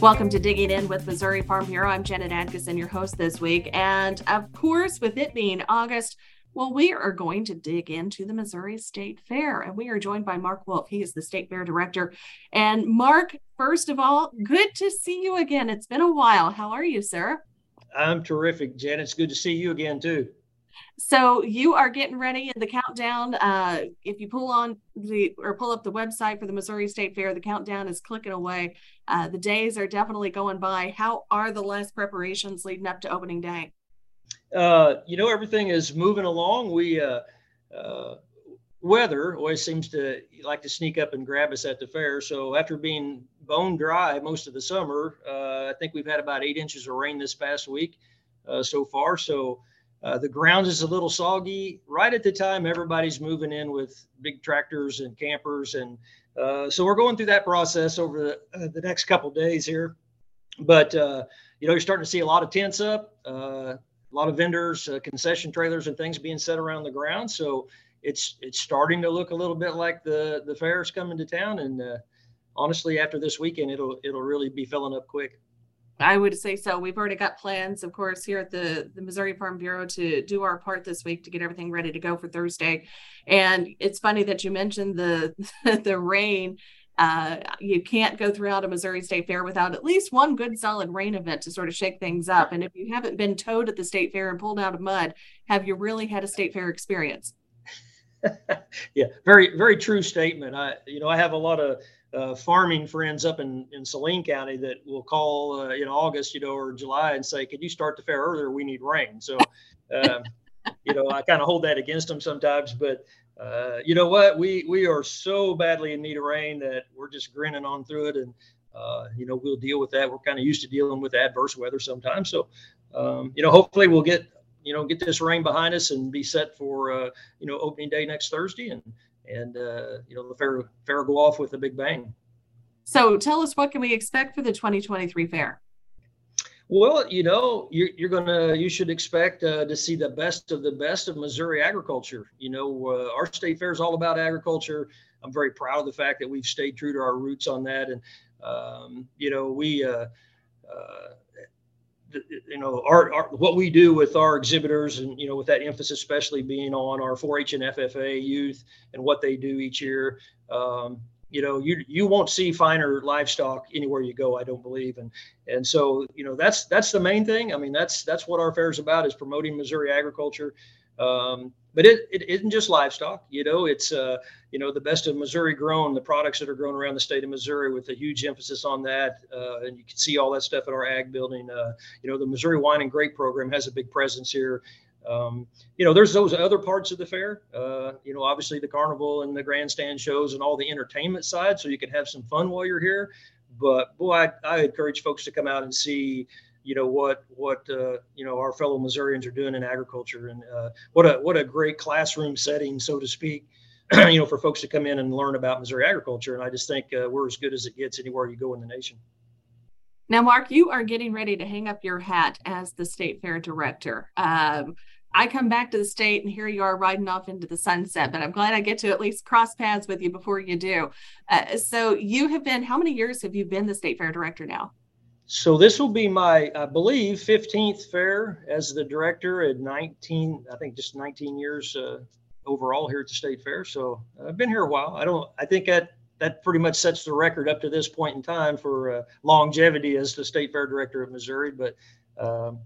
Welcome to Digging In with Missouri Farm Bureau. I'm Janet Adkison, your host this week. And of course, with it being August, well, we are going to dig into the Missouri State Fair. And we are joined by Mark Wolfe. He is the State Fair Director. And Mark, first of all, good to see you again. It's been a while. How are you, sir? I'm terrific, Janet. It's good to see you again, too. So you are getting ready in the countdown. Uh, if you pull on the or pull up the website for the Missouri State Fair, the countdown is clicking away. Uh, the days are definitely going by. How are the last preparations leading up to opening day? Uh, you know, everything is moving along. We uh, uh, weather always seems to like to sneak up and grab us at the fair. So after being bone dry most of the summer, uh, I think we've had about eight inches of rain this past week so far. So uh, the ground is a little soggy. Right at the time everybody's moving in with big tractors and campers and uh, so we're going through that process over the, uh, the next couple days here. But uh, you know you're starting to see a lot of tents up uh, a lot of vendors concession trailers and things being set around the ground. So it's it's starting to look a little bit like the the fair is coming to town. And honestly after this weekend it'll it'll really be filling up quick I would say so. We've already got plans, of course, here at the, the Missouri Farm Bureau to do our part this week to get everything ready to go for Thursday. And it's funny that you mentioned the the rain. Uh, you can't go throughout a Missouri State Fair without at least one good solid rain event to sort of shake things up. And if you haven't been towed at the state fair and pulled out of mud, have you really had a state fair experience? yeah, very very true statement. I you know I have a lot of uh, farming friends up in, in Saline County that will call uh, in August, you know, or July and say, "Could you start the fair earlier? We need rain." So, uh, you know, I kind of hold that against them sometimes, but uh, you know what? We we are so badly in need of rain that we're just grinning on through it, and uh, you know, we'll deal with that. We're kind of used to dealing with adverse weather sometimes, so um, you know, hopefully we'll get you know get this rain behind us and be set for uh, you know opening day next Thursday and and uh, you know the fair fair go off with a big bang. So tell us what can we expect for the 2023 fair? Well, you know, you're, you're gonna you should expect uh, to see the best of the best of Missouri agriculture. You know, uh, our state fair is all about agriculture. I'm very proud of the fact that we've stayed true to our roots on that, and um, you know, we. Uh, uh you know our, our, what we do with our exhibitors and you know with that emphasis especially being on our 4-h and ffa youth and what they do each year um, you know you you won't see finer livestock anywhere you go i don't believe. And and so you know that's that's the main thing. I mean that's that's what our fair is about is promoting missouri agriculture um, but it, it isn't just livestock. You know, it's uh, you know the best of Missouri grown, the products that are grown around the state of Missouri, with a huge emphasis on that. Uh, and you can see all that stuff at our ag building. Uh, you know, the Missouri Wine and Grape Program has a big presence here. Um, you know, there's those other parts of the fair. Uh, you know, obviously the carnival and the grandstand shows and all the entertainment side, so you can have some fun while you're here. But boy, I, I encourage folks to come out and see you know what what uh, you know our fellow Missourians are doing in agriculture, and uh, what a what a great classroom setting, so to speak. you know, for folks to come in and learn about Missouri agriculture, and I just think uh, we're as good as it gets anywhere you go in the nation. Now, Mark, you are getting ready to hang up your hat as the state fair director. Um, I come back to the state and here you are riding off into the sunset, but I'm glad I get to at least cross paths with you before you do. Uh, so, you have been, how many years have you been the state fair director now? So this will be my, I believe, 15th fair as the director at 19, I think just 19 years uh, overall here at the state fair. So I've been here a while. I don't, I think that that pretty much sets the record up to this point in time for uh, longevity as the state fair director of Missouri. But um,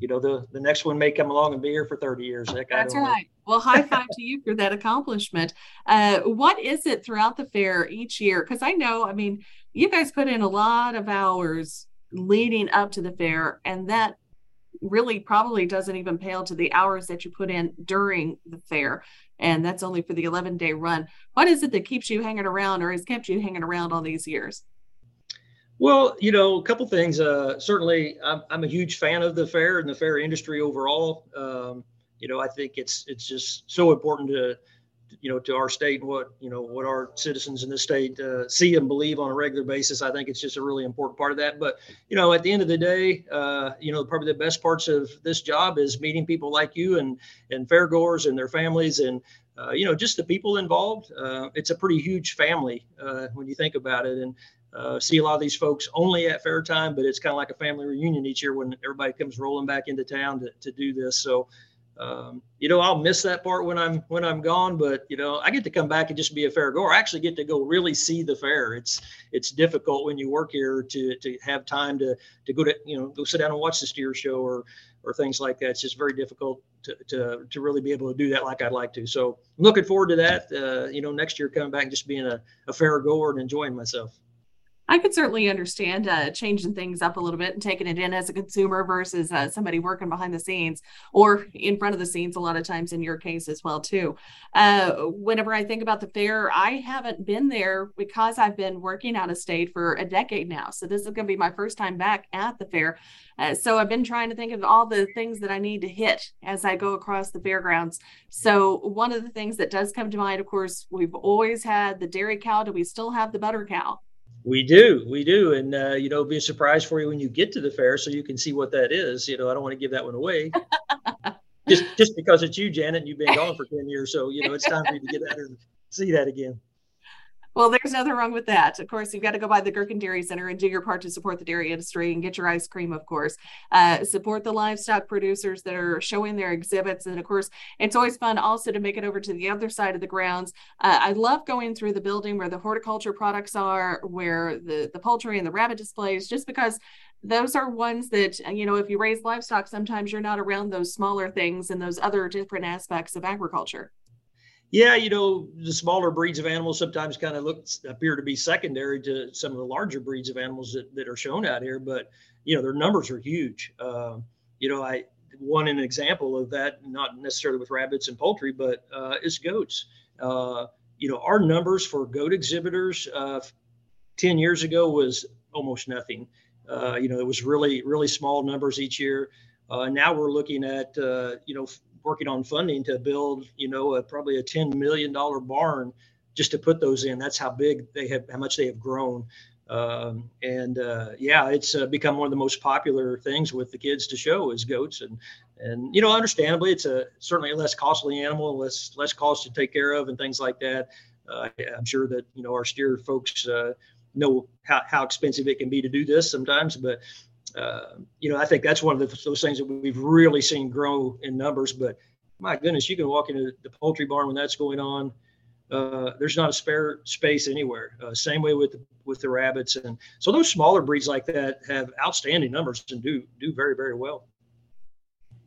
you know, the the next one may come along and be here for 30 years. Heck, That's right. Know. Well, high five to you for that accomplishment. Uh, what is it throughout the fair each year? Because I know, I mean, you guys put in a lot of hours leading up to the fair and that really probably doesn't even pale to the hours that you put in during the fair and that's only for the 11 day run. What is it that keeps you hanging around or has kept you hanging around all these years? Well you know a couple things uh, certainly I'm, I'm, a huge fan of the fair and the fair industry overall. Um, you know i think it's it's just so important to you know, to our state and what, you know, what our citizens in the state uh, see and believe on a regular basis. I think it's just a really important part of that. But, you know, at the end of the day, uh, you know, probably the best parts of this job is meeting people like you and, and fairgoers and their families and, uh, you know, just the people involved. Uh, it's a pretty huge family uh, when you think about it. And, uh, see a lot of these folks only at fair time, but it's kind of like a family reunion each year when everybody comes rolling back into town to, to do this. So, um, you know, I'll miss that part when I'm when I'm gone, but you know, I get to come back and just be a fair goer. I actually get to go really see the fair. It's it's difficult when you work here to to have time to to go to you know go sit down and watch the steer show or or things like that. It's just very difficult to to, to really be able to do that like I'd like to. So I'm looking forward to that. Uh, you know, next year coming back and just being a, a fair goer and enjoying myself. I could certainly understand uh, changing things up a little bit and taking it in as a consumer versus uh, somebody working behind the scenes or in front of the scenes. A lot of times, in your case as well, too. Uh, whenever I think about the fair, I haven't been there because I've been working out of state for a decade now. So this is going to be my first time back at the fair. Uh, so I've been trying to think of all the things that I need to hit as I go across the fairgrounds. So one of the things that does come to mind, of course, we've always had the dairy cow. Do we still have the butter cow? We do, we do, and uh, you know, be a surprise for you when you get to the fair, so you can see what that is. You know, I don't want to give that one away, just just because it's you, Janet, and you've been gone for ten years, so you know it's time for you to get out and see that again. Well, there's nothing wrong with that. Of course, you've got to go by the Gherkin Dairy Center and do your part to support the dairy industry and get your ice cream, of course. Uh, support the livestock producers that are showing their exhibits. And of course, it's always fun also to make it over to the other side of the grounds. Uh, I love going through the building where the horticulture products are, where the, the poultry and the rabbit displays, just because those are ones that you know if you raise livestock sometimes you're not around those smaller things and those other different aspects of agriculture yeah, you know, the smaller breeds of animals sometimes kind of look appear to be secondary to some of the larger breeds of animals that, that are shown out here, but you know, their numbers are huge. Uh, you know, I one an example of that, not necessarily with rabbits and poultry, but uh, is goats. Uh, you know, our numbers for goat exhibitors uh, 10 years ago was almost nothing. Uh, you know, it was really, really small numbers each year. Uh, now we're looking at, uh, you know, working on funding to build, you know, a, probably a $10 million barn just to put those in. That's how big they have, how much they have grown. Um, and uh, yeah, it's uh, become one of the most popular things with the kids to show is goats. And, and, you know, understandably, it's a certainly a less costly animal, less, less cost to take care of and things like that. Uh, I'm sure that, you know, our steer folks uh, know how, how expensive it can be to do this sometimes, but uh, you know, I think that's one of the, those things that we've really seen grow in numbers. But my goodness, you can walk into the poultry barn when that's going on. Uh, there's not a spare space anywhere. Uh, same way with the, with the rabbits, and so those smaller breeds like that have outstanding numbers and do do very very well.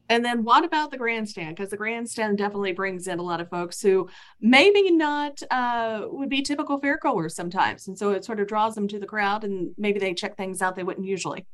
And then what about the grandstand? Because the grandstand definitely brings in a lot of folks who maybe not uh, would be typical fair fairgoers sometimes, and so it sort of draws them to the crowd, and maybe they check things out they wouldn't usually.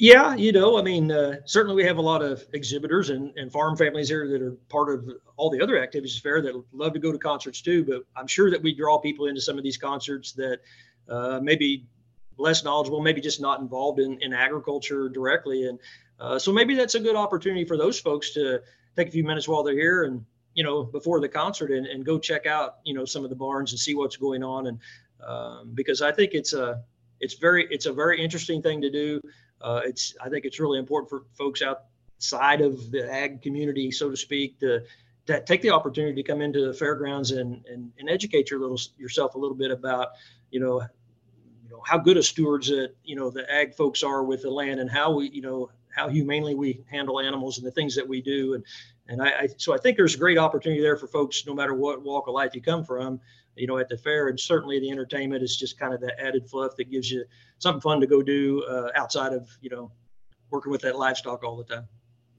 Yeah, you know, I mean, uh, certainly we have a lot of exhibitors and, and farm families here that are part of all the other activities fair that love to go to concerts too. But I'm sure that we draw people into some of these concerts that uh, maybe less knowledgeable, maybe just not involved in, in agriculture directly. And uh, so maybe that's a good opportunity for those folks to take a few minutes while they're here and, you know, before the concert and, and go check out, you know, some of the barns and see what's going on. And um, because I think it's a, it's very, it's a very interesting thing to do uh, it's I think it's really important for folks outside of the ag community, so to speak, to, to take the opportunity to come into the fairgrounds and, and, and educate your little yourself a little bit about you know you know how good a stewards that you know the ag folks are with the land and how we you know how humanely we handle animals and the things that we do. And and I, I so I think there's a great opportunity there for folks no matter what walk of life you come from you know, at the fair. And certainly the entertainment is just kind of the added fluff that gives you something fun to go do uh, outside of, you know, working with that livestock all the time.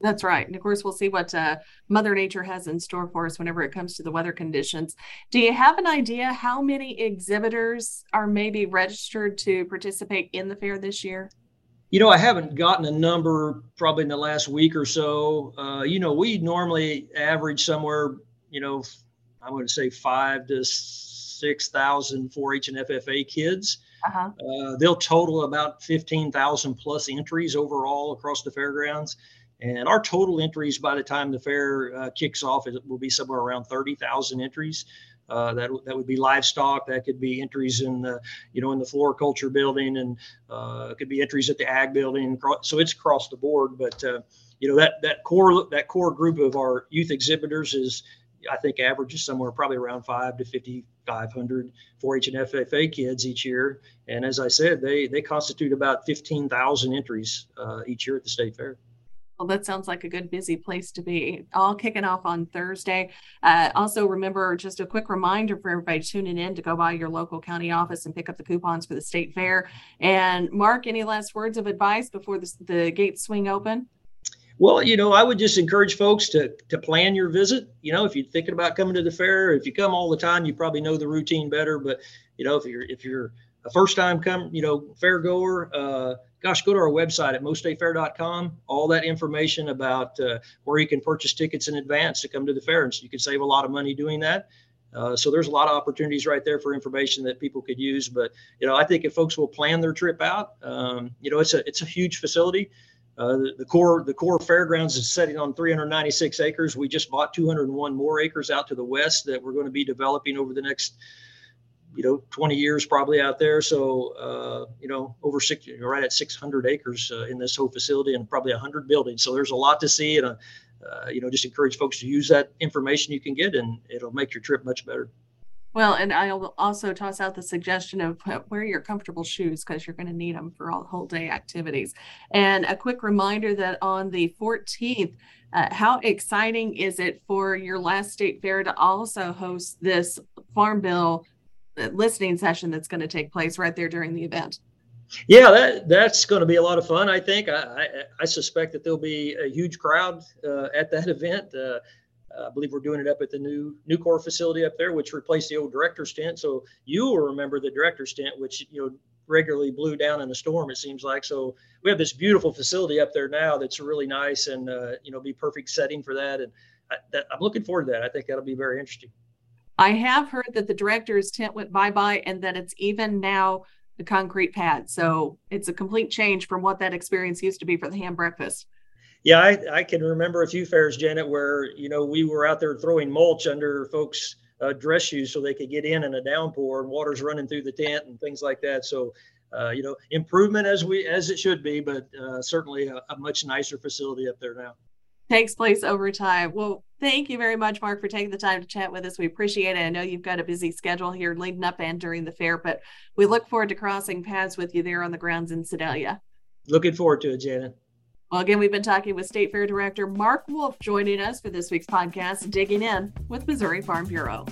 That's right. And of course, we'll see what uh, Mother Nature has in store for us whenever it comes to the weather conditions. Do you have an idea how many exhibitors are maybe registered to participate in the fair this year? You know, I haven't gotten a number probably in the last week or so. Uh, you know, we normally average somewhere, you know, I'm going to say five to 6,000 4-H and FFA kids. Uh-huh. Uh, they'll total about 15,000 plus entries overall across the fairgrounds. And our total entries by the time the fair uh, kicks off, it will be somewhere around 30,000 entries. Uh, that that would be livestock. That could be entries in the you know in the floriculture building, and uh, could be entries at the ag building. So it's across the board. But uh, you know that that core that core group of our youth exhibitors is I think averages somewhere probably around five to 5,500 4-H and FFA kids each year. And as I said, they they constitute about 15,000 entries uh, each year at the state fair. Well, that sounds like a good busy place to be. All kicking off on Thursday. Uh, also, remember just a quick reminder for everybody tuning in to go by your local county office and pick up the coupons for the state fair. And Mark, any last words of advice before the, the gates swing open? Well, you know, I would just encourage folks to to plan your visit. You know, if you're thinking about coming to the fair, if you come all the time, you probably know the routine better. But you know, if you're if you're a first time come, you know, fair goer, uh, gosh, go to our website at mostatefair.com. All that information about uh, where you can purchase tickets in advance to come to the fair, and so you can save a lot of money doing that. Uh, so there's a lot of opportunities right there for information that people could use. But you know, I think if folks will plan their trip out, um, you know, it's a it's a huge facility. Uh, the, the, core the core fairgrounds is sitting on 396 acres. We just bought 201 more acres out to the west that we're going to be developing over the next you know 20 years probably out there. So uh, you know over six right at 600 acres uh, in this whole facility and probably 100 buildings. So there's a lot to see and uh, you know just encourage folks to use that information you can get and it'll make your trip much better well, and I'll also toss out the suggestion of wear your comfortable shoes because you're going to need them for all whole day activities. And a quick reminder that on the 14th, uh, how exciting is it for your last state fair to also host this Farm Bill listening session that's going to take place right there during the event. Yeah, that that's going to be a lot of fun. I think. I I, I suspect that there'll be a huge crowd uh, at that event. Uh, I believe we're doing it up at the new Nucor facility up there, which replaced the old director's tent. So you will remember the director's tent, which you know regularly blew down in a storm. It seems like. So we have this beautiful facility up there now that's really nice and uh, you know be perfect setting for that. And I, that, I'm looking forward to that. I think that'll be very interesting. I have heard that the director's tent went bye bye and that it's even now the concrete pad. So it's a complete change from what that experience used to be for the ham breakfast. Yeah, I, I can remember a few fairs, Janet, where you know we were out there throwing mulch under folks' uh, dress shoes so they could get in in a downpour and water's running through the tent and things like that. So uh, you know, improvement as we as it should be, but uh, certainly a, a much nicer facility up there now takes place over time. Well, thank you very much, Mark, for taking the time to chat with us. We appreciate it. I know you've got a busy schedule here leading up and during the fair, but we look forward to crossing paths with you there on the grounds in Sedalia. Looking forward to it, Janet. Well, again, we've been talking with State Fair Director Mark Wolfe joining us for this week's podcast, Digging In with Missouri Farm Bureau.